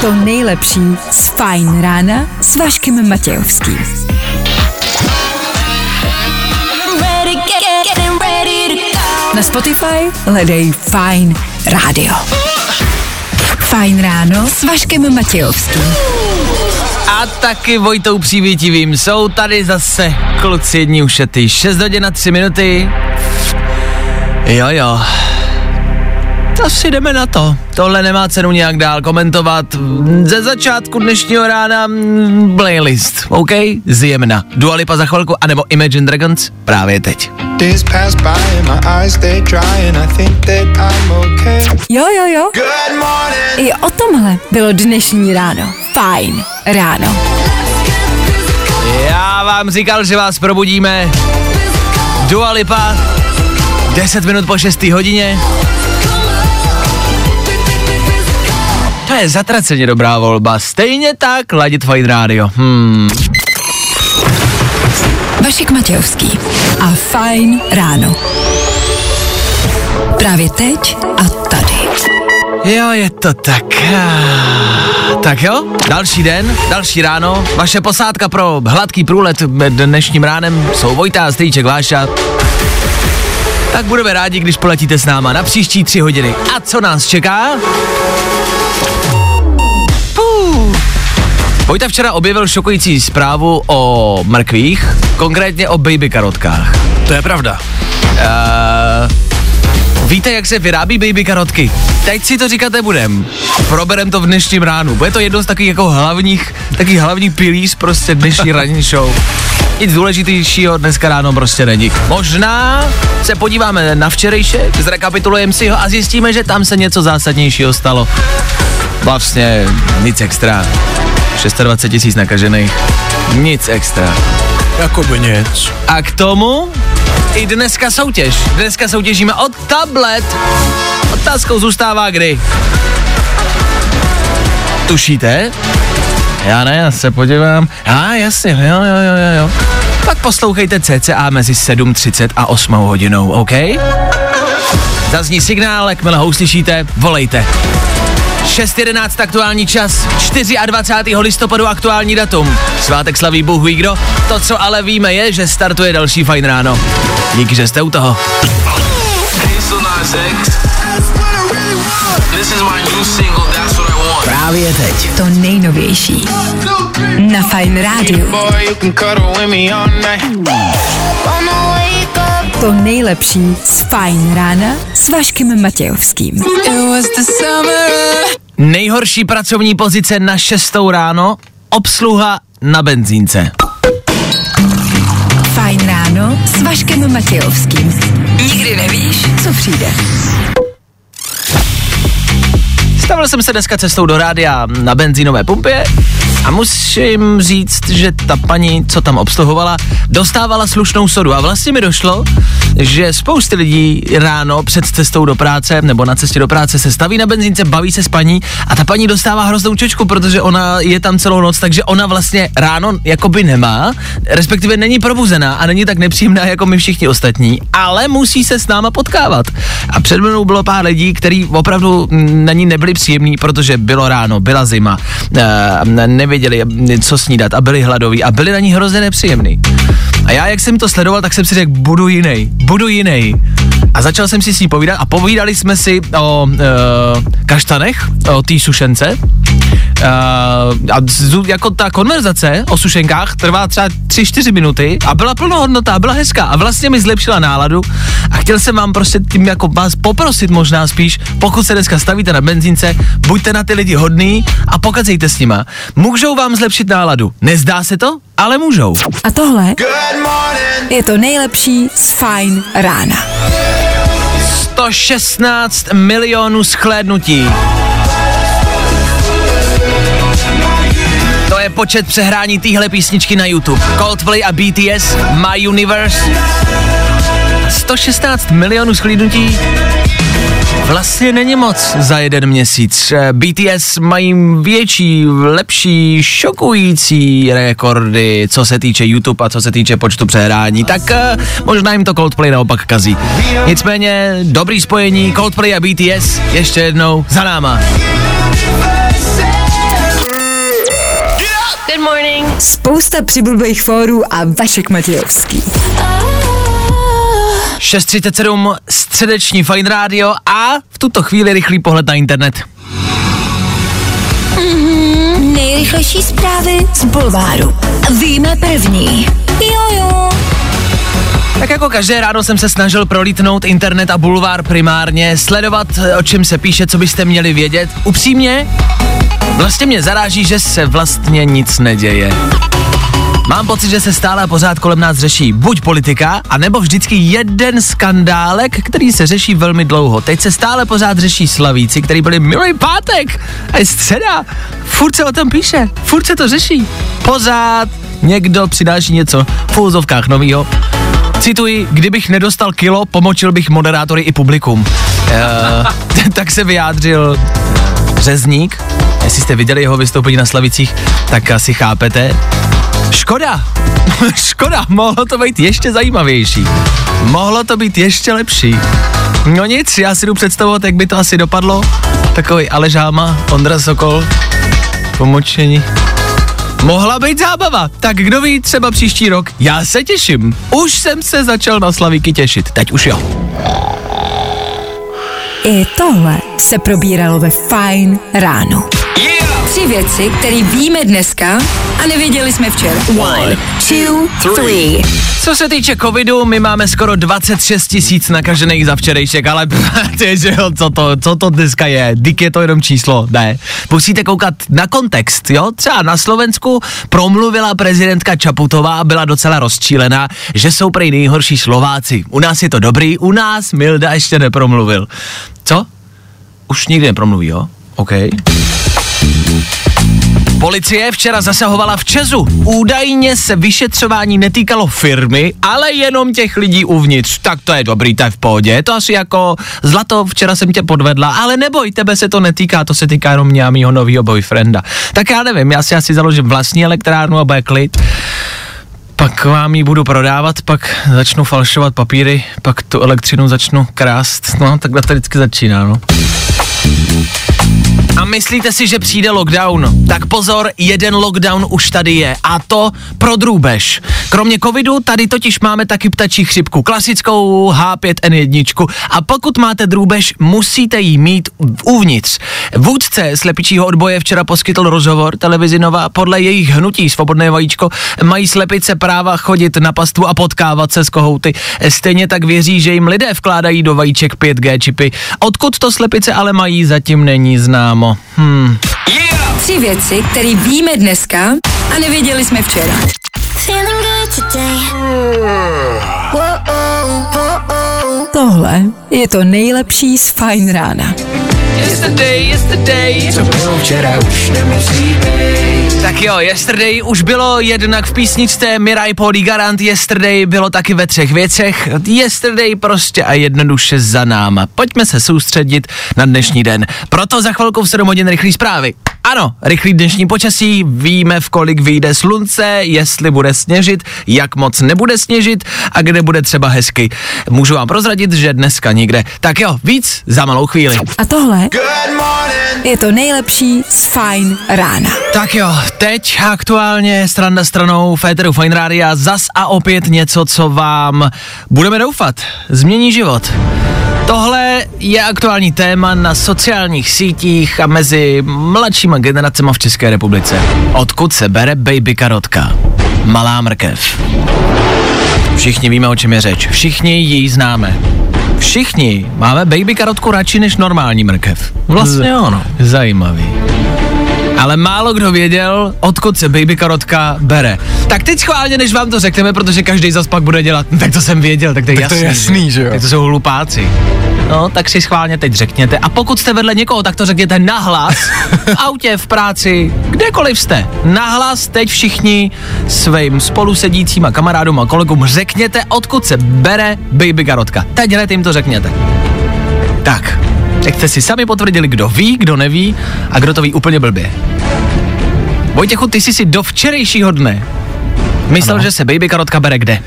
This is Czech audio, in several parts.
to nejlepší z Fajn rána s Vaškem Matějovským. Na Spotify hledej Fajn rádio. Fajn ráno s Vaškem Matějovským. A taky Vojtou přívětivým jsou tady zase kluci jední ušety. 6 hodin a 3 minuty. Jo, jo. To si jdeme na to. Tohle nemá cenu nějak dál komentovat. Ze začátku dnešního rána mm, playlist, OK? Zjemna. Dua Lipa za chvilku, anebo Imagine Dragons právě teď. Days pass by and my eyes stay dry and I think that I'm okay. Jo, jo, jo. I o tomhle bylo dnešní ráno. Fajn ráno. Já vám říkal, že vás probudíme. Dua Lipa, 10 minut po 6. hodině. To je zatraceně dobrá volba. Stejně tak ladit Fajn rádio. Hmm. Vašek Matějovský a Fajn ráno. Právě teď a tady. Jo, je to tak. Ah, Tak jo, další den, další ráno. Vaše posádka pro hladký průlet dnešním ránem jsou Vojta, Strýček, Váša. Tak budeme rádi, když poletíte s náma na příští tři hodiny. A co nás čeká? Vojta včera objevil šokující zprávu o mrkvích, konkrétně o baby karotkách. To je pravda. Uh, víte, jak se vyrábí baby karotky? Teď si to říkat nebudem. Proberem to v dnešním ránu. Bude to jedno z takových jako hlavních, takových hlavních pilíř prostě dnešní ranní show. Nic důležitějšího dneska ráno prostě není. Možná se podíváme na včerejšek, zrekapitulujeme si ho a zjistíme, že tam se něco zásadnějšího stalo. Vlastně nic extra. 26 tisíc nakažených. Nic extra. Jakoby nic. A k tomu i dneska soutěž. Dneska soutěžíme o tablet. Otázkou zůstává kdy. Tušíte? Já ne, já se podívám. A jasně, jo, jo, jo, jo, jo. Pak poslouchejte CCA mezi 7.30 a 8 hodinou, OK? Zazní signál, jakmile ho uslyšíte, volejte. 6.11 aktuální čas, 24. listopadu aktuální datum. Svátek slaví Bůh ví kdo. To, co ale víme, je, že startuje další fajn ráno. Díky, že jste u toho. Hey, so Nas X. This is my new single, That's What I Want. Právě teď. To nejnovější. Na Fajn rádiu. To nejlepší z Fajn rána s Vaškem Matějovským. Nejhorší pracovní pozice na 6 ráno, obsluha na benzínce. Fajn ráno s Vaškem Matějovským. Nikdy nevíš, co přijde. Stavil jsem se dneska cestou do rádia na benzínové pumpě a musím říct, že ta paní, co tam obsluhovala, dostávala slušnou sodu a vlastně mi došlo, že spousty lidí ráno před cestou do práce nebo na cestě do práce se staví na benzínce, baví se s paní a ta paní dostává hroznou čočku, protože ona je tam celou noc, takže ona vlastně ráno jakoby nemá, respektive není probuzená a není tak nepříjemná jako my všichni ostatní, ale musí se s náma potkávat. A před mnou bylo pár lidí, kteří opravdu mm, na ní nebyli příjemní, protože bylo ráno, byla zima, eh, nevěděli, co snídat a byli hladoví a byli na ní hrozně nepříjemný. A já, jak jsem to sledoval, tak jsem si řekl, budu jiný, budu jiný. A začal jsem si s ní povídat a povídali jsme si o uh, kaštanech, o té sušence. Uh, a jako ta konverzace o sušenkách trvá třeba 3-4 minuty a byla plnohodnotná, byla hezká a vlastně mi zlepšila náladu a chtěl jsem vám prostě tím jako vás poprosit možná spíš, pokud se dneska stavíte na benzínce, buďte na ty lidi hodný a pokazejte s nima. Můžou vám zlepšit náladu. Nezdá se to, ale můžou. A tohle je to nejlepší z Fajn rána. 116 milionů schlédnutí. To je počet přehrání téhle písničky na YouTube. Coldplay a BTS, My Universe. 116 milionů schlédnutí. Vlastně není moc za jeden měsíc. Eh, BTS mají větší, lepší, šokující rekordy, co se týče YouTube a co se týče počtu přehrání, tak eh, možná jim to Coldplay naopak kazí. Nicméně dobrý spojení Coldplay a BTS ještě jednou za náma. Good morning. Spousta přibulbých fórů a Vašek Matějovský. 6.37 středeční Fine Radio a v tuto chvíli rychlý pohled na internet. Nejrychlejší zprávy z Bulváru. Víme první. Jojo. Tak jako každé ráno jsem se snažil prolítnout internet a bulvár primárně, sledovat, o čem se píše, co byste měli vědět. Upřímně, vlastně mě zaráží, že se vlastně nic neděje. Mám pocit, že se stále a pořád kolem nás řeší buď politika, anebo vždycky jeden skandálek, který se řeší velmi dlouho. Teď se stále pořád řeší slavíci, který byli minulý pátek a je středa. Furt se o tom píše, furt se to řeší. Pořád někdo přináší něco v úzovkách novýho. Cituji, kdybych nedostal kilo, pomočil bych moderátory i publikum. Uh, tak se vyjádřil Řezník. Jestli jste viděli jeho vystoupení na Slavicích, tak asi chápete. Škoda, škoda, mohlo to být ještě zajímavější. Mohlo to být ještě lepší. No nic, já si jdu představovat, jak by to asi dopadlo. Takový Aleš Háma, Ondra Sokol, pomočení. Mohla být zábava, tak kdo ví, třeba příští rok. Já se těším. Už jsem se začal na Slavíky těšit, teď už jo. I tohle se probíralo ve Fine ráno. Tři věci, které víme dneska a nevěděli jsme včera. One, two, three. Co se týče covidu, my máme skoro 26 tisíc nakažených za včerejšek, ale ty, že jo, co to, co to dneska je, dík je to jenom číslo, ne. Musíte koukat na kontext, jo, třeba na Slovensku promluvila prezidentka Čaputová a byla docela rozčílená, že jsou prej nejhorší Slováci. U nás je to dobrý, u nás Milda ještě nepromluvil. Co? Už nikdy nepromluví, jo? OK. Policie včera zasahovala v Česu. Údajně se vyšetřování netýkalo firmy, ale jenom těch lidí uvnitř. Tak to je dobrý, to je v pohodě. Je to asi jako zlato, včera jsem tě podvedla, ale neboj, tebe se to netýká, to se týká jenom mě a mýho novýho boyfrienda. Tak já nevím, já si asi založím vlastní elektrárnu a bude klid. Pak vám ji budu prodávat, pak začnu falšovat papíry, pak tu elektřinu začnu krást. No, takhle to vždycky začíná, no. A myslíte si, že přijde lockdown? Tak pozor, jeden lockdown už tady je a to pro drůbež. Kromě covidu tady totiž máme taky ptačí chřipku, klasickou H5N1 a pokud máte drůbež, musíte ji mít uvnitř. Vůdce slepičího odboje včera poskytl rozhovor televizi Nova. Podle jejich hnutí Svobodné vajíčko mají slepice práva chodit na pastvu a potkávat se s kohouty. Stejně tak věří, že jim lidé vkládají do vajíček 5G čipy. Odkud to slepice ale mají, zatím není známo. Hmm. Tři věci, které víme dneska a nevěděli jsme včera. Tohle je to nejlepší z Fine rána. Yesterday, yesterday. Tak jo, Yesterday už bylo jednak v písničce Mirai Poli Garant, Yesterday bylo taky ve třech věcech, Yesterday prostě a jednoduše za náma. Pojďme se soustředit na dnešní den. Proto za chvilku v 7 hodin rychlý zprávy. Ano, rychlý dnešní počasí, víme v kolik vyjde slunce, jestli bude sněžit, jak moc nebude sněžit a kde bude třeba hezky. Můžu vám prozradit, že dneska nikde. Tak jo, víc za malou chvíli. A tohle je to nejlepší z Fine rána. Tak jo, teď aktuálně strana stranou Féteru Fine Rádia zas a opět něco, co vám budeme doufat, změní život. Tohle je aktuální téma na sociálních sítích a mezi mladšíma generacemi v České republice. Odkud se bere baby karotka? Malá mrkev. Všichni víme, o čem je řeč. Všichni ji známe. Všichni máme baby karotku radši než normální mrkev. Vlastně ono. Zajímavý. Ale málo kdo věděl, odkud se baby karotka bere. Tak teď schválně, než vám to řekneme, protože každý zas pak bude dělat, no, tak to jsem věděl, tak to je Tak jasný. to je jasný, že jo. Tak to jsou hlupáci. No, tak si schválně teď řekněte. A pokud jste vedle někoho, tak to řekněte nahlas. v autě, v práci, kdekoliv jste. Nahlas teď všichni svým spolusedícím a kamarádům a kolegům řekněte, odkud se bere baby karotka. Teď hned jim to řekněte. Tak, Jak jste si sami potvrdili, kdo ví, kdo neví a kdo to ví úplně blbě. Vojtěchu, ty jsi si do včerejšího dne myslel, ano. že se baby karotka bere kde?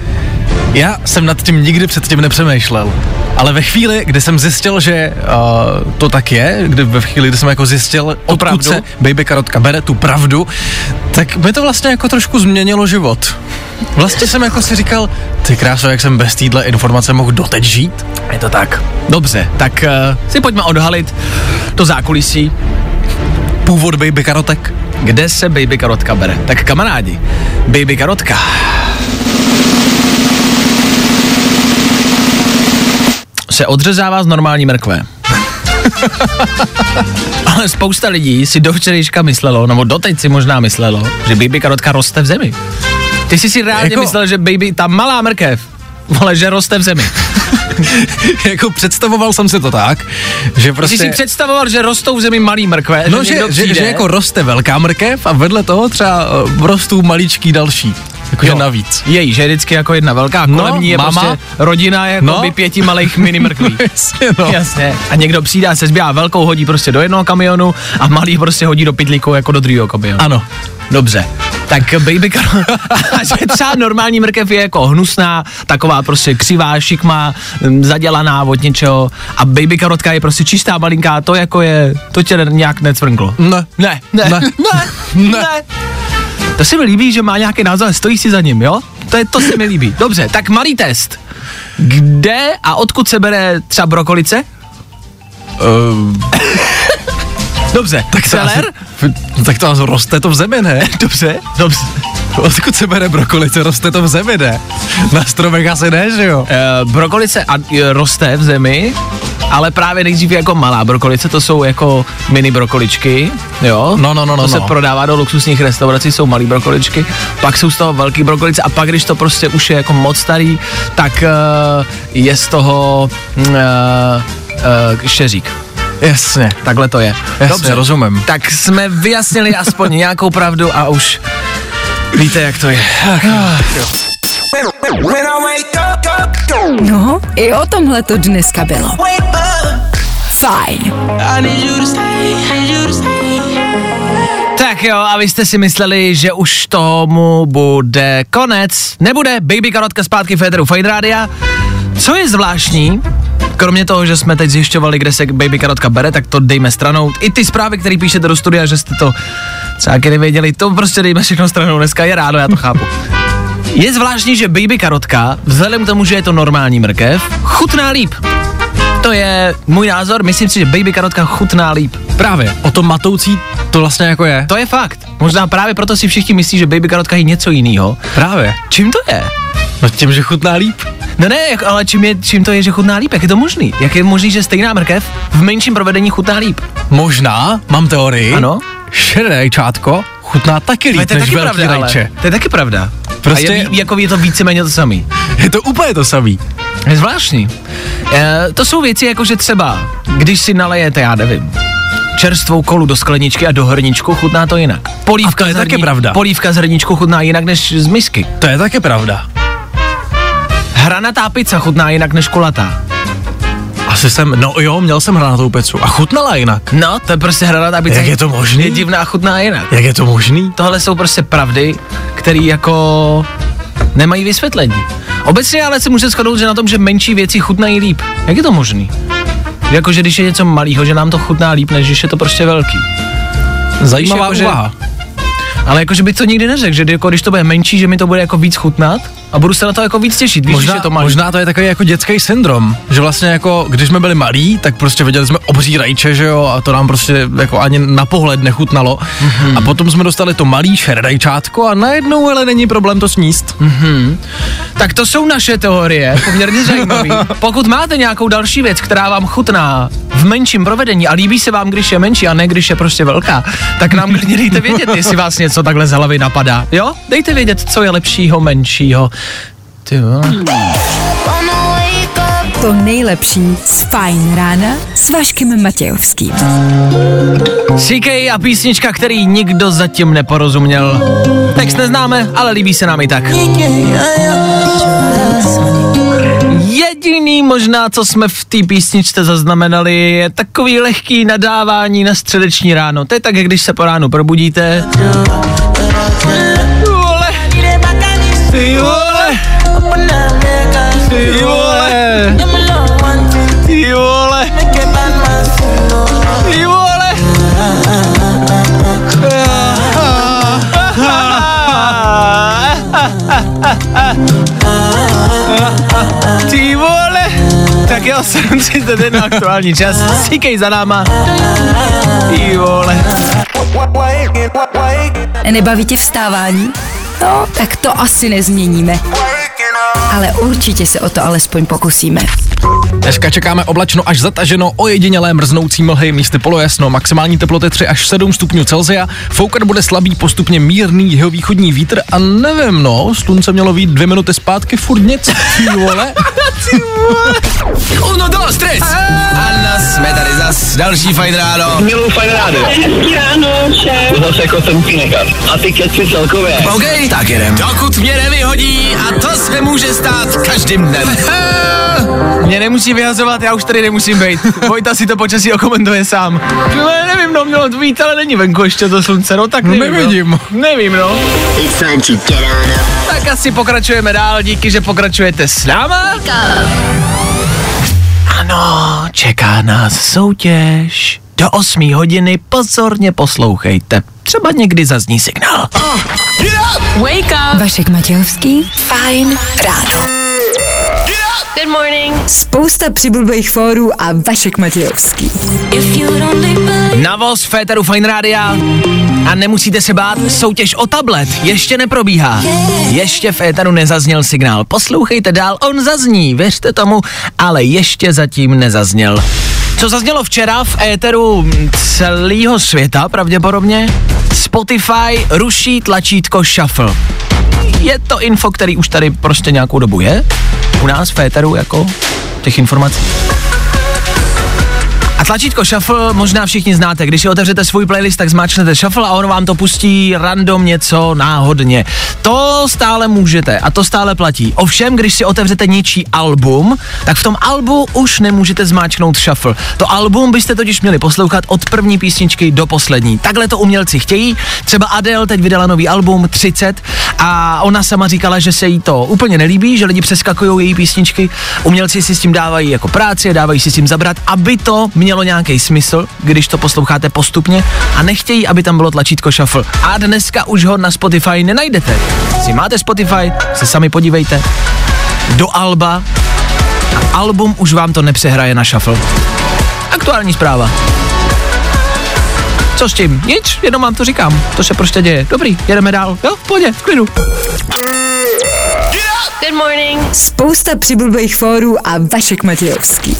Já jsem nad tím nikdy předtím nepřemýšlel. Ale ve chvíli, kdy jsem zjistil, že uh, to tak je, kdy ve chvíli, kdy jsem jako zjistil, odkud pravdu? se Baby Karotka bere tu pravdu, tak mi to vlastně jako trošku změnilo život. Vlastně jsem jako si říkal, ty kráso, jak jsem bez téhle informace mohl doteď žít? Je to tak. Dobře, tak uh, si pojďme odhalit to zákulisí, Původ Baby Karotek? kde se baby karotka bere. Tak kamarádi, baby karotka. Se odřezává z normální mrkve. Ale spousta lidí si do včerejška myslelo, nebo doteď si možná myslelo, že baby karotka roste v zemi. Ty jsi si reálně Jako- myslel, že baby, ta malá mrkev, ale že roste v zemi. jako představoval jsem si to tak, že Prostě... prostě... Jsi si představoval, že rostou v zemi malý mrkve, No, že, že, že, že jako roste velká mrkev a vedle toho třeba uh, rostou maličký další. Jakože navíc. Její, že je vždycky jako jedna velká, No, kolem ní je máma. prostě rodina jako No. by pěti malých mini mrkví. Jasně, no. Jasně. A někdo přijde a se zběhá velkou, hodí prostě do jednoho kamionu a malý prostě hodí do pytlíku jako do druhého kamionu. Ano. Dobře. Tak baby karo... a že třeba normální mrkev je jako hnusná, taková prostě křivá, šikmá, hm, zadělaná od něčeho a baby karotka je prostě čistá, malinká, to jako je, to tě nějak necvrnklo. Ne. Ne, ne, Ne. ne, ne. ne. To se mi líbí, že má nějaký názor, stojí si za ním, jo? To, je, to se mi líbí. Dobře, tak malý test. Kde a odkud se bere třeba brokolice? Uh, Dobře, tak to celer? asi, tak to asi roste to v zemi, ne? Dobře, dobře. Odkud se bere brokolice, roste to v zemi, ne? Na stromech asi ne, že jo? Uh, brokolice a, e, roste v zemi, ale právě nejdřív jako malá brokolice, to jsou jako mini brokoličky, jo? No, no, no, no, To se no. prodává do luxusních restaurací, jsou malý brokoličky, pak jsou z toho velký brokolice a pak, když to prostě už je jako moc starý, tak uh, je z toho uh, uh, šeřík. Jasně. Takhle to je. Jasně, rozumím. Tak jsme vyjasnili aspoň nějakou pravdu a už víte, jak to je. No, i o tomhle to dneska bylo. Fajn. Tak jo, a vy jste si mysleli, že už tomu bude konec. Nebude, Baby Karotka zpátky v Féteru Fine Rádia. Co je zvláštní, kromě toho, že jsme teď zjišťovali, kde se Baby Karotka bere, tak to dejme stranou. I ty zprávy, které píšete do studia, že jste to třeba nevěděli, to prostě dejme všechno stranou. Dneska je ráno, já to chápu. Je zvláštní, že Baby Karotka, vzhledem k tomu, že je to normální mrkev, chutná líp. To je můj názor, myslím si, že Baby Karotka chutná líp. Právě, o tom matoucí to vlastně jako je. To je fakt. Možná právě proto si všichni myslí, že baby karotka je něco jiného. Právě. Čím to je? No tím, že chutná líp. No ne, jak, ale čím, je, čím to je, že chutná líp? Jak je to možný? Jak je možný, že stejná mrkev v menším provedení chutná líp? Možná, mám teorii. Ano. Šedé rajčátko chutná taky líp to je než taky velký pravda, ale. rajče. To je taky pravda. Prostě- A je, jako je to víceméně to samý. Je to úplně to samý. Je zvláštní. E, to jsou věci jako, že třeba, když si nalejete, já nevím, čerstvou kolu do skleničky a do hrničku, chutná to jinak. Polívka A to je z taky pravda. Polívka z hrničku chutná jinak než z misky. To je taky pravda. Hranatá pizza chutná jinak než kulatá. Asi jsem, no jo, měl jsem hranatou pizzu a chutnala jinak. No, to je prostě hranatá pizza. Jak je to možný? Je divná a chutná jinak. Jak je to možný? Tohle jsou prostě pravdy, které jako nemají vysvětlení. Obecně ale se může shodnout, že na tom, že menší věci chutnají líp. Jak je to možný? Jako, že když je něco malého, že nám to chutná líp, než když je to prostě velký. Zajímavá jako, že-. Ale jako, že by to nikdy neřekl, že jako, když to bude menší, že mi to bude jako víc chutnat a budu se na to jako víc těšit. Víš, Možná, že to malý. možná to je takový jako dětský syndrom, že vlastně jako, když jsme byli malí, tak prostě viděli jsme obří rajče, že jo, a to nám prostě jako ani na pohled nechutnalo. Mhm. Mm-hmm. A potom jsme dostali to malý šer rajčátko a najednou ale není problém to sníst. Mhm. Tak to jsou naše teorie, poměrně zajímavé. Pokud máte nějakou další věc, která vám chutná v menším provedení a líbí se vám, když je menší a ne když je prostě velká, tak nám klidně dejte vědět, jestli vás něco takhle z hlavy napadá. Jo? Dejte vědět, co je lepšího, menšího. Ty jo. To nejlepší z Fajn rána s Vaškem Matějovským. CK a písnička, který nikdo zatím neporozuměl. Text neznáme, ale líbí se nám i tak. Jediný možná, co jsme v té písničce zaznamenali, je takový lehký nadávání na středeční ráno. To je tak, jak když se po ránu probudíte. 31 aktuální čas. Sikej za náma. Ty vole. Nebaví tě vstávání? No, tak to asi nezměníme. Ale určitě se o to alespoň pokusíme. Dneska čekáme oblačno až zataženo, ojedinělé mrznoucí mlhy, místy polojasno, maximální teploty 3 až 7 stupňů Celsia, foukat bude slabý, postupně mírný jihovýchodní vítr a nevím no, slunce mělo být dvě minuty zpátky, furt nic, ty vole. Uno, dos, tres. Anna, jsme tady zas. Další fajn ráno. Miluji fajn rádio. Hezký ráno, šéf. Zase jako jsem pínekar. A ty keci celkově. OK, tak jedem. Dokud mě nevyhodí a to se může stát každým dnem. Mě nemusí vyhazovat, já už tady nemusím být. Vojta si to počasí okomentuje sám. No, nevím, no, mělo to být, ale není venku ještě to slunce, no tak No, nevím, nevidím. No. Nevím, no. Tak asi pokračujeme dál, díky, že pokračujete s náma. Ano, čeká nás soutěž. Do 8 hodiny pozorně poslouchejte. Třeba někdy zazní signál. Wake up. Vašek Matějovský, fajn ráno. Good morning. Spousta přibulbých fórů a Vašek Matějovský. If you don't believe Na voz Féteru Fine Rádia. A nemusíte se bát, soutěž o tablet ještě neprobíhá. Ještě v éteru nezazněl signál. Poslouchejte dál, on zazní, věřte tomu, ale ještě zatím nezazněl. Co zaznělo včera v éteru celého světa pravděpodobně? Spotify ruší tlačítko Shuffle. Je to info, který už tady prostě nějakou dobu je. U nás v éteru jako těch informací. A tlačítko Shuffle možná všichni znáte. Když si otevřete svůj playlist, tak zmáčknete Shuffle a ono vám to pustí random něco náhodně. To stále můžete a to stále platí. Ovšem, když si otevřete něčí album, tak v tom albu už nemůžete zmáčknout Shuffle. To album byste totiž měli poslouchat od první písničky do poslední. Takhle to umělci chtějí. Třeba Adele teď vydala nový album 30 a ona sama říkala, že se jí to úplně nelíbí, že lidi přeskakují její písničky. Umělci si s tím dávají jako práci, dávají si s tím zabrat, aby to mělo nějaký smysl, když to posloucháte postupně a nechtějí, aby tam bylo tlačítko shuffle. A dneska už ho na Spotify nenajdete. Si máte Spotify, se sami podívejte do Alba a album už vám to nepřehraje na shuffle. Aktuální zpráva. Co s tím? Nic, jenom vám to říkám. To se prostě děje. Dobrý, jedeme dál. Jo, v pohodě, v klidu. Good morning. Spousta přibulbých fórů a Vašek Matějovský.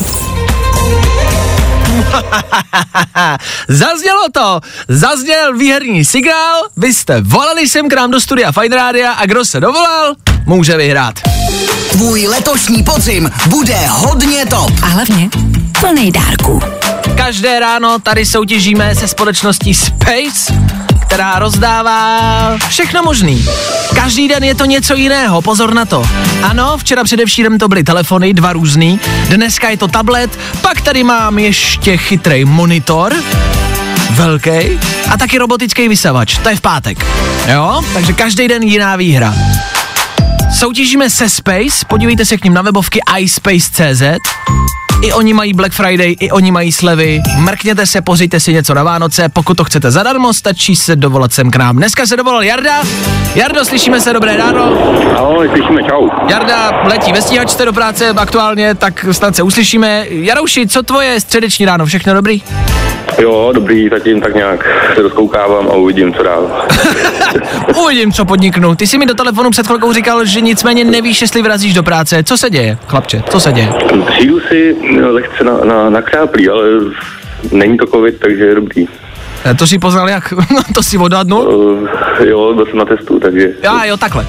Zaznělo to, zazněl výherní signál, vy jste volali sem k nám do studia Fine Rádia a kdo se dovolal, může vyhrát. Tvůj letošní podzim bude hodně top. A hlavně plný dárků. Každé ráno tady soutěžíme se společností Space, která rozdává všechno možný. Každý den je to něco jiného, pozor na to. Ano, včera především to byly telefony, dva různý, dneska je to tablet, pak tady mám ještě chytrý monitor, velký, a taky robotický vysavač, to je v pátek. Jo, takže každý den jiná výhra. Soutěžíme se Space, podívejte se k ním na webovky iSpace.cz. I oni mají Black Friday, i oni mají slevy. Mrkněte se, pořiďte si něco na Vánoce, pokud to chcete zadarmo, stačí se dovolat sem k nám. Dneska se dovolal Jarda. Jardo, slyšíme se, dobré ráno. Ahoj, slyšíme, čau. Jarda letí ve stíhačce do práce aktuálně, tak snad se uslyšíme. Jarouši, co tvoje středeční ráno, všechno dobrý? Jo, dobrý, zatím tak nějak se rozkoukávám a uvidím, co dál. Uvidím, co podniknu. Ty jsi mi do telefonu před chvilkou říkal, že nicméně nevíš, jestli vrazíš do práce. Co se děje, chlapče, co se děje? Přijdu si lehce na, na, na kráplí, ale není to covid, takže je dobrý. Eh, To si poznal jak? to si odhadnul? Uh, jo, byl jsem na testu, takže... Já, jo, takhle.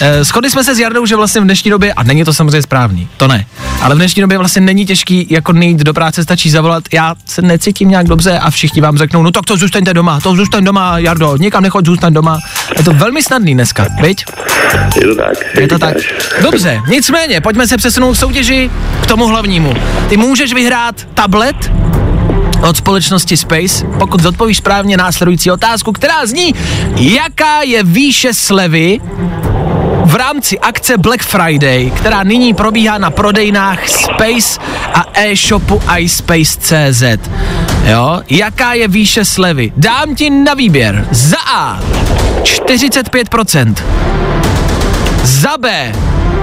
Eh, Shodli jsme se s Jardou, že vlastně v dnešní době, a není to samozřejmě správný, to ne, ale v dnešní době vlastně není těžký jako nejít do práce, stačí zavolat, já se necítím nějak dobře a všichni vám řeknou, no tak to zůstaňte doma, to zůstaň doma, Jardo, nikam nechoď, zůstaň doma. Je to velmi snadný dneska, viď? Je to tak. Je to tak. Dobře, nicméně, pojďme se přesunout v soutěži k tomu hlavnímu. Ty můžeš vyhrát tablet od společnosti Space, pokud zodpovíš správně následující otázku, která zní, jaká je výše slevy v rámci akce Black Friday, která nyní probíhá na prodejnách Space a e-shopu iSpace.cz. Jo, jaká je výše slevy? Dám ti na výběr. Za A 45%, za B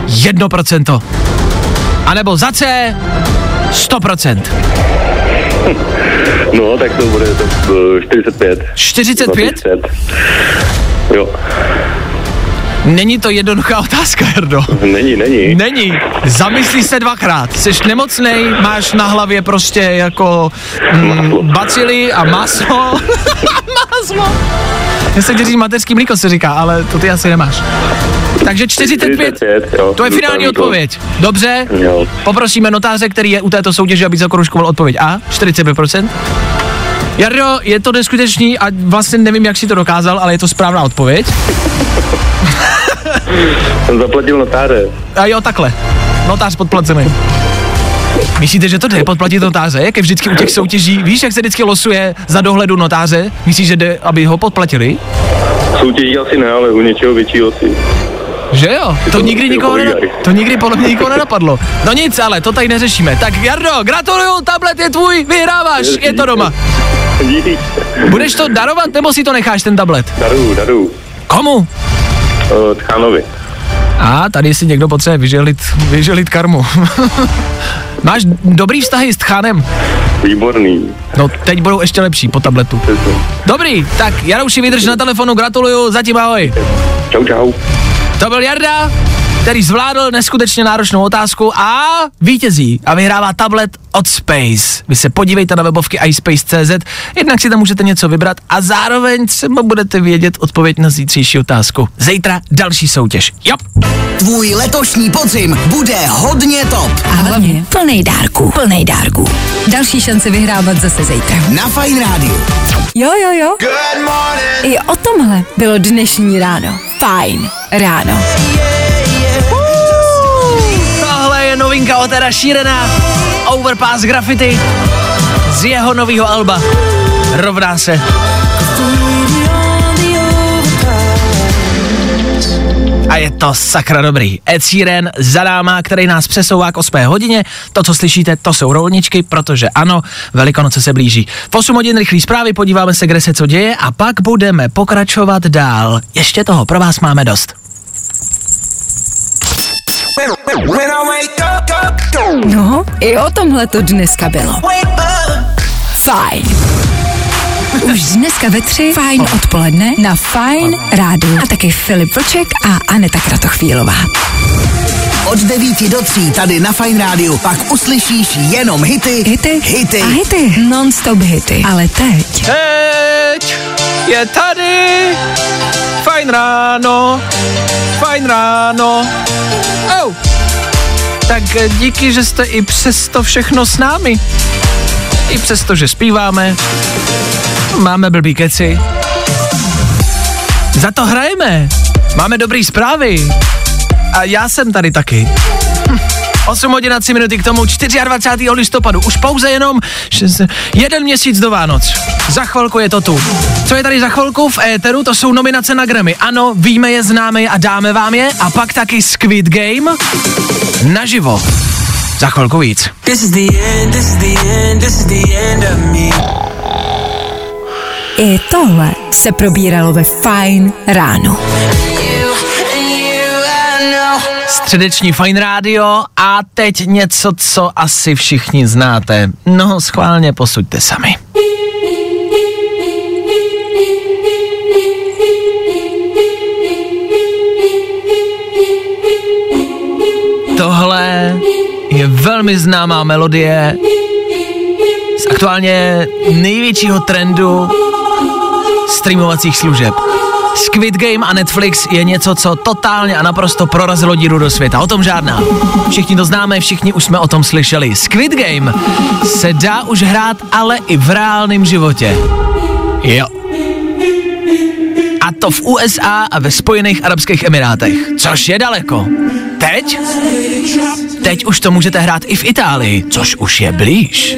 1%, a nebo za C 100%. No, tak to bude to uh, 45. 45? 40. Jo, Není to jednoduchá otázka, Jardo. není, není. Není. Zamyslí se dvakrát. Jsi nemocnej, máš na hlavě prostě jako mm, bacily a maslo. maslo. Já se říct mateřský mlíko se říká, ale to ty asi nemáš. Takže 45, 45, jo. to je finální odpověď. Dobře, Jo. poprosíme notáře, který je u této soutěže, aby zakroužkoval odpověď A, 45%. Jardo, je to neskutečný a vlastně nevím, jak si to dokázal, ale je to správná odpověď. Jsem zaplatil notáře. A jo, takhle. Notář podplacený. Myslíte, že to jde podplatit notáře, jak je vždycky u těch soutěží? Víš, jak se vždycky losuje za dohledu notáře? Myslíš, že jde, aby ho podplatili? Soutěží asi ne, ale u něčeho většího si. Že jo? To to- nikdy nikoho povídají. to nikdy podle mě nikoho nenapadlo. No nic, ale to tady neřešíme. Tak Jardo, gratuluju, tablet je tvůj, vyhráváš, je to doma. Budeš to darovat, nebo si to necháš ten tablet? Daru, daru. Komu? Uh, Tchánovi. A tady si někdo potřebuje vyželit, vyželit karmu. Máš dobrý vztahy s Tchanem? Výborný. No, teď budou ještě lepší po tabletu. Dobrý, tak Jarouši vydrž na telefonu, gratuluju, zatím ahoj. Čau, čau. To byl Jarda, který zvládl neskutečně náročnou otázku a vítězí a vyhrává tablet od Space. Vy se podívejte na webovky iSpace.cz, jednak si tam můžete něco vybrat a zároveň třeba budete vědět odpověď na zítřejší otázku. Zítra další soutěž. Jo. Tvůj letošní podzim bude hodně top. A hlavně plnej dárků. Plnej dárků. Další šance vyhrávat zase zítra. Na Fine Rádiu. Jo, jo, jo. I o tomhle bylo dnešní ráno. Fajn ráno. Je novinka od Era Sheerana, Overpass Graffiti z jeho nového alba. Rovná se. A je to sakra dobrý. Ed Sheeran za náma, který nás přesouvá k 8 hodině. To, co slyšíte, to jsou rolničky, protože ano, Velikonoce se blíží. V 8 hodin rychlý zprávy, podíváme se, kde se co děje a pak budeme pokračovat dál. Ještě toho pro vás máme dost. No, i o tomhle to dneska bylo. Fajn. Už dneska ve tři fajn odpoledne na Fajn rádu. A taky Filip Vlček a Aneta Kratochvílová. Od 9 do 3 tady na Fine Rádiu pak uslyšíš jenom hity, Hity, hity. a hity. Non-stop hity. Ale teď Teď je tady fajn ráno, fajn ráno. Oh. Tak díky, že jste i přes to všechno s námi. I přesto, že zpíváme, máme blbý keci. Za to hrajeme. Máme dobrý zprávy. A já jsem tady taky. 8 hodin a 3 minuty k tomu 24. listopadu. Už pouze jenom šest, jeden měsíc do Vánoc. Za chvilku je to tu. Co je tady za chvilku v éteru? To jsou nominace na Grammy. Ano, víme je, známe je a dáme vám je. A pak taky Squid Game naživo. Za chvilku víc. This is the end, this is the end, this is the end of me. i tohle se probíralo ve Fajn ráno. Středeční Fine Radio a teď něco, co asi všichni znáte. No, schválně posuďte sami. Tohle je velmi známá melodie z aktuálně největšího trendu streamovacích služeb. Squid Game a Netflix je něco, co totálně a naprosto prorazilo díru do světa. O tom žádná. Všichni to známe, všichni už jsme o tom slyšeli. Squid Game se dá už hrát, ale i v reálném životě. Jo. A to v USA a ve Spojených Arabských Emirátech, což je daleko. Teď? Teď už to můžete hrát i v Itálii, což už je blíž.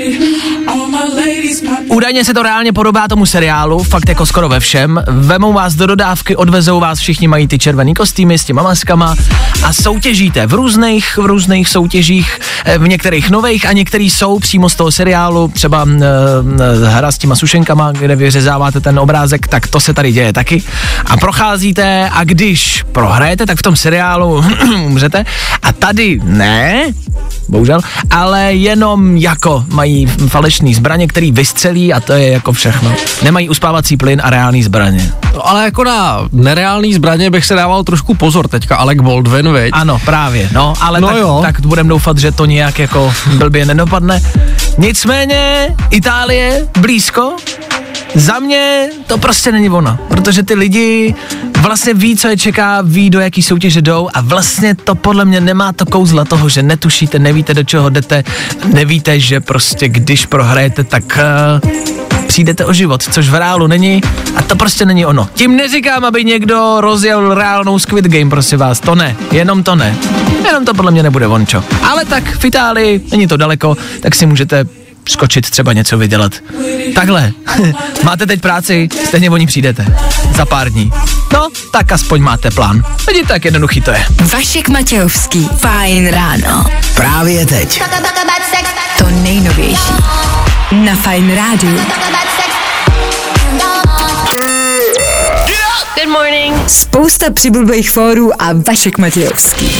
Údajně se to reálně podobá tomu seriálu, fakt jako skoro ve všem. Vemou vás do dodávky, odvezou vás, všichni mají ty červený kostýmy s těma maskama a soutěžíte v různých, v různých soutěžích, eh, v některých nových a některý jsou přímo z toho seriálu, třeba uh, hra s těma sušenkama, kde vyřezáváte ten obrázek, tak to se tady děje taky. A procházíte a když prohrajete, tak v tom seriálu umřete a tady ne, bohužel, ale jenom jako mají falešný zbraně, který vystřelí a to je jako všechno. Nemají uspávací plyn a reální zbraně. No, ale jako na nereální zbraně bych se dával trošku pozor teďka, Alec Baldwin, veď? Ano, právě, no, ale No tak, jo. tak budeme doufat, že to nějak jako blbě nedopadne. Nicméně, Itálie, blízko, za mě to prostě není ono, protože ty lidi vlastně ví, co je čeká, ví, do jaký soutěže jdou a vlastně to podle mě nemá to kouzla toho, že netušíte, nevíte, do čeho jdete, nevíte, že prostě když prohrajete, tak uh, přijdete o život, což v reálu není a to prostě není ono. Tím neříkám, aby někdo rozjel reálnou Squid Game, prosím vás, to ne, jenom to ne. Jenom to podle mě nebude vončo. Ale tak v Itálii, není to daleko, tak si můžete skočit třeba něco vydělat. Takhle, máte teď práci, stejně o ní přijdete. Za pár dní. No, tak aspoň máte plán. Vidíte, jak jednoduchý to je. Vašek Matějovský, fajn ráno. Právě teď. To nejnovější. Na fajn rádiu. Good morning. Spousta přibulbých fórů a Vašek Matějovský.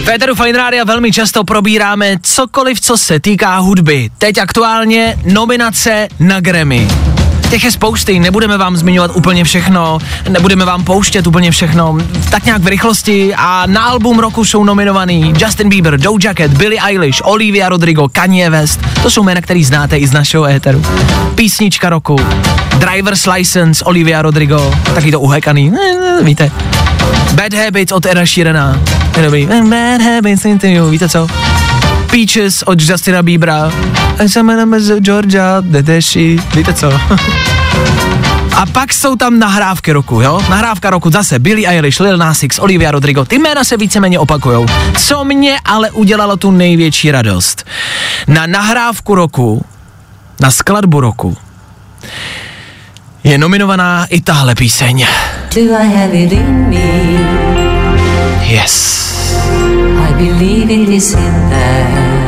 V Féteru Fine Rádia velmi často probíráme cokoliv, co se týká hudby. Teď aktuálně nominace na Grammy. Těch je spousty, nebudeme vám zmiňovat úplně všechno, nebudeme vám pouštět úplně všechno, tak nějak v rychlosti a na album roku jsou nominovaný Justin Bieber, Doja Cat, Billie Eilish, Olivia Rodrigo, Kanye West, to jsou jména, který znáte i z našeho éteru. Písnička roku, Driver's License, Olivia Rodrigo, taky to uhekaný, víte. Bad Habits od Era Sheerana, je dobrý. Bad Habits, víte co? Peaches od Justina Biebera, z Georgia, Dedeši, víte co? A pak jsou tam nahrávky roku, jo? Nahrávka roku zase Billie Eilish, Lil Nas X, Olivia Rodrigo. Ty jména se víceméně opakujou. Co mě ale udělalo tu největší radost? Na nahrávku roku, na skladbu roku, je nominovaná i tahle píseň. Do I have it in me? Yes.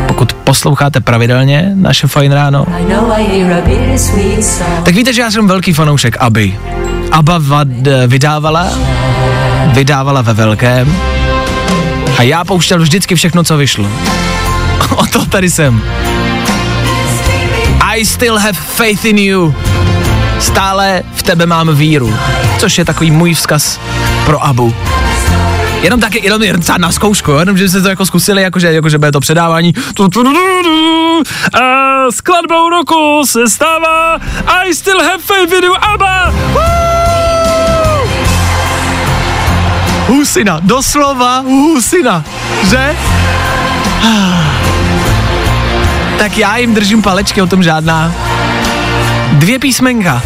Pokud posloucháte pravidelně naše Fajn ráno, tak víte, že já jsem velký fanoušek Aby. Abba vad, vydávala, vydávala ve velkém a já pouštěl vždycky všechno, co vyšlo. o to tady jsem. I still have faith in you. Stále v tebe mám víru. Což je takový můj vzkaz pro Abu. Jenom taky, jenom, třeba na zkoušku, jenom že jste to jako zkusili, jakože, jakože bude to předávání. A skladbou roku se stává I still have faith in you, Abba! Husina, doslova husina, že? Tak já jim držím palečky, o tom žádná. Dvě písmenka.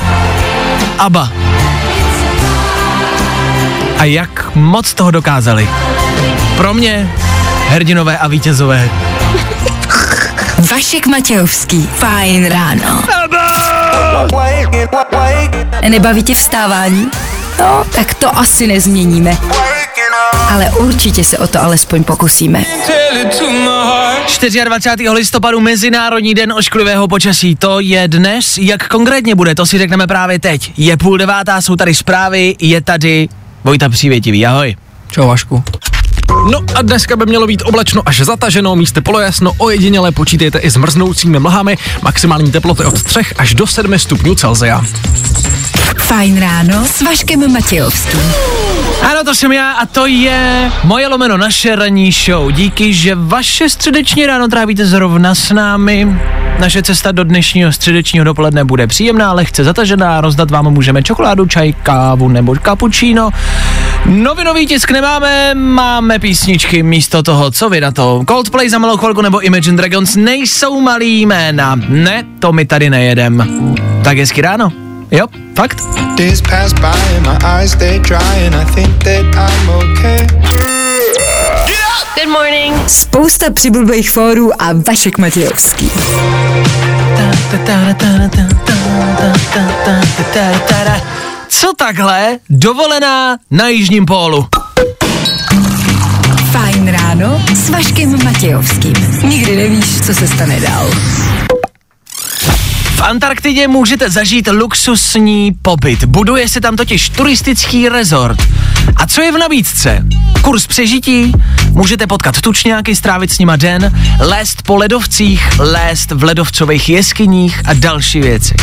Abba. A jak moc toho dokázali. Pro mě hrdinové a vítězové. Vašek Matějovský, fajn ráno. Nebaví tě vstávání? No, tak to asi nezměníme. Ale určitě se o to alespoň pokusíme. 24. listopadu Mezinárodní den ošklivého počasí. To je dnes. Jak konkrétně bude, to si řekneme právě teď. Je půl devátá, jsou tady zprávy, je tady Vojta Přívětivý. Ahoj. Čau Vašku. No a dneska by mělo být oblačno až zataženo, místy polojasno, ojediněle počítejte i s mrznoucími mlhami, maximální teploty od 3 až do 7 stupňů Celzia. Fajn ráno s Vaškem Matějovským. Ano, to jsem já a to je moje lomeno naše ranní show. Díky, že vaše středeční ráno trávíte zrovna s námi. Naše cesta do dnešního středečního dopoledne bude příjemná, lehce zatažená, rozdat vám můžeme čokoládu, čaj, kávu nebo cappuccino. Novinový tisk nemáme, máme písničky místo toho, co vy na to? Coldplay za malou chvilku nebo Imagine Dragons nejsou malý jména. Ne, to my tady nejedem. Tak hezky ráno. Jo, fakt? Good morning. Spousta přibulbých fórů a Vašek Matějovský. Co takhle dovolená na Jižním pólu? Fajn ráno s Vaškem Matějovským. Nikdy nevíš, co se stane dál. V Antarktidě můžete zažít luxusní pobyt. Buduje se tam totiž turistický rezort. A co je v nabídce? Kurs přežití, můžete potkat tučňáky, strávit s nima den, lézt po ledovcích, lézt v ledovcových jeskyních a další věci.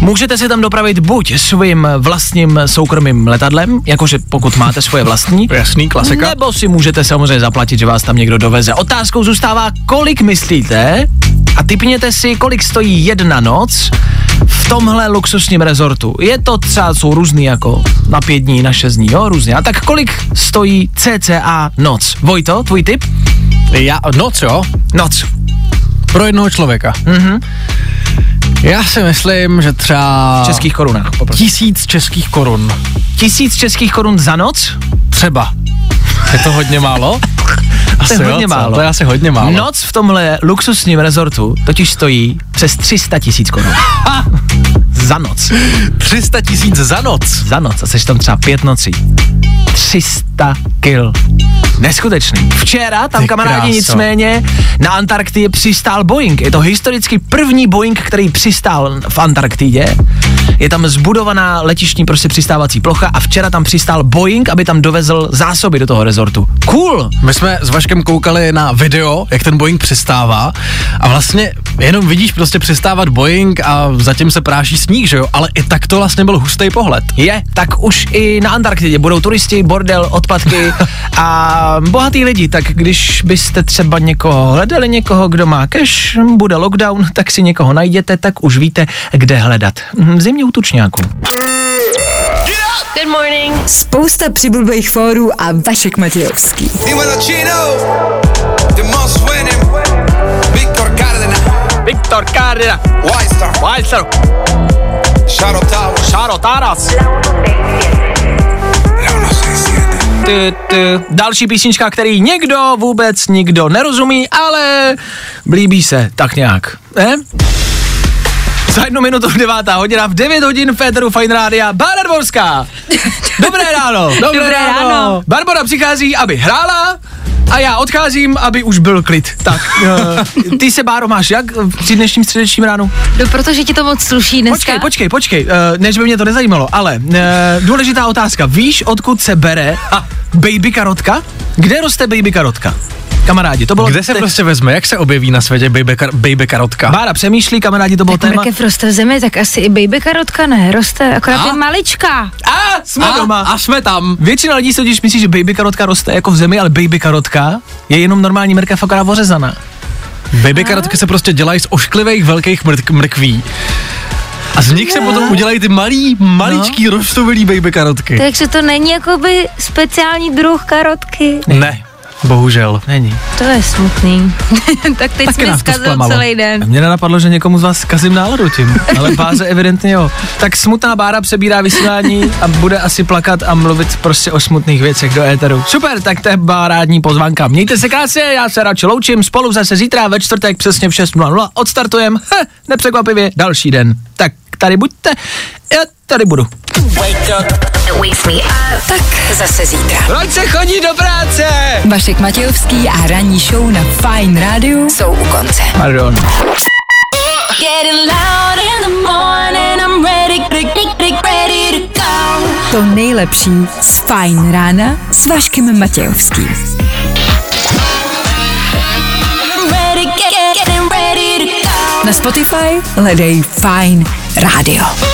Můžete se tam dopravit buď svým vlastním soukromým letadlem, jakože pokud máte svoje vlastní. Jasný, klasika. Nebo si můžete samozřejmě zaplatit, že vás tam někdo doveze. Otázkou zůstává, kolik myslíte, a typněte si, kolik stojí jedna noc v tomhle luxusním rezortu. Je to třeba, jsou různý jako na pět dní, na šest dní, jo, různě. A tak kolik stojí cca noc? Vojto, tvůj tip? Já, noc jo, Noc. pro jednoho člověka. Mhm. Já si myslím, že třeba... V českých korunách, poprosím. Tisíc českých korun. Tisíc českých korun za noc? Třeba. Je to hodně málo? Asi to je jo, hodně co? málo. To je asi hodně málo. Noc v tomhle luxusním rezortu totiž stojí přes 300 tisíc korun. za noc. 300 tisíc za noc. Za noc a seš tam třeba pět nocí. 300 kil. Neskutečný. Včera tam Ty kamarádi kráso. nicméně na Antarktidě přistál Boeing. Je to historicky první Boeing, který přistál v Antarktidě. Je tam zbudovaná letišní prostě přistávací plocha a včera tam přistál Boeing, aby tam dovezl zásoby do toho rezortu. Cool! My jsme s Vaškem koukali na video, jak ten Boeing přistává a vlastně jenom vidíš prostě přistávat Boeing a zatím se práší sníh, že jo? Ale i tak to vlastně byl hustý pohled. Je, tak už i na Antarktidě budou turisti, bordel, odpadky a bohatý lidi, tak když byste třeba někoho hledali, někoho, kdo má cash, bude lockdown, tak si někoho najděte, tak už víte, kde hledat. Hm, Zimní útučňáků. Good morning. Spousta přibulbých fórů a Vašek Matějovský. Víctor Cárdenas, Viktor Kardina, Wildstar, Wildstar, Shadow Towers, Šaro Taras. Leono 67. Ty, ty. Další písnička, který někdo vůbec nikdo nerozumí, ale blíbí se tak nějak. Ne? Za jednu minutu devátá hodina, v 9 hodin Féteru Fine Rádia, Bára Dvorská. Dobré ráno. Dobré, Dobré ráno. Barbara přichází, aby hrála, a já odcházím, aby už byl klid. Tak, uh, ty se, Báro, máš jak při dnešním středečním ránu? No, protože ti to moc sluší dneska. Počkej, počkej, počkej, uh, než by mě to nezajímalo, ale uh, důležitá otázka. Víš, odkud se bere baby karotka? Kde roste baby karotka? Kamarádi, to bylo... Kde se te- prostě vezme, jak se objeví na světě baby, kar- baby karotka? Bára přemýšlí, kamarádi, to bylo Tak téma. mrkev roste v zemi, tak asi i baby karotka ne, roste, akorát A? je maličká. A jsme a, doma. a jsme tam. Většina lidí si totiž myslí, že baby karotka roste jako v zemi, ale baby karotka je jenom normální mrkev akorát ořezaná. Baby karotky se prostě dělají z ošklivých velkých mrk- mrkví. A z nich se potom udělají ty malý, maličký, no. roztovilý baby karotky. Takže to není jakoby speciální druh karotky. Ne, bohužel. Není. To je smutný. tak teď Taky jsme zkazil celý den. Mně nenapadlo, že někomu z vás zkazím náladu tím, ale Báře evidentně jo. Tak smutná Bára přebírá vysílání a bude asi plakat a mluvit prostě o smutných věcech do éteru. Super, tak to je bárádní pozvánka. Mějte se krásně, já se radši loučím, spolu zase zítra ve čtvrtek přesně v 6.00 odstartujem, Heh, nepřekvapivě, další den. Tak tady buďte, já tady budu. Tak zase zítra. Proč se chodí do práce? Vašek Matějovský a ranní show na Fine Radio jsou u konce. Pardon. Getting loud in the morning. I'm ready, ready, ready, ready to nejlepší z Fine rána s Vaškem Matějovským. Na Spotify hledej Fine Radio.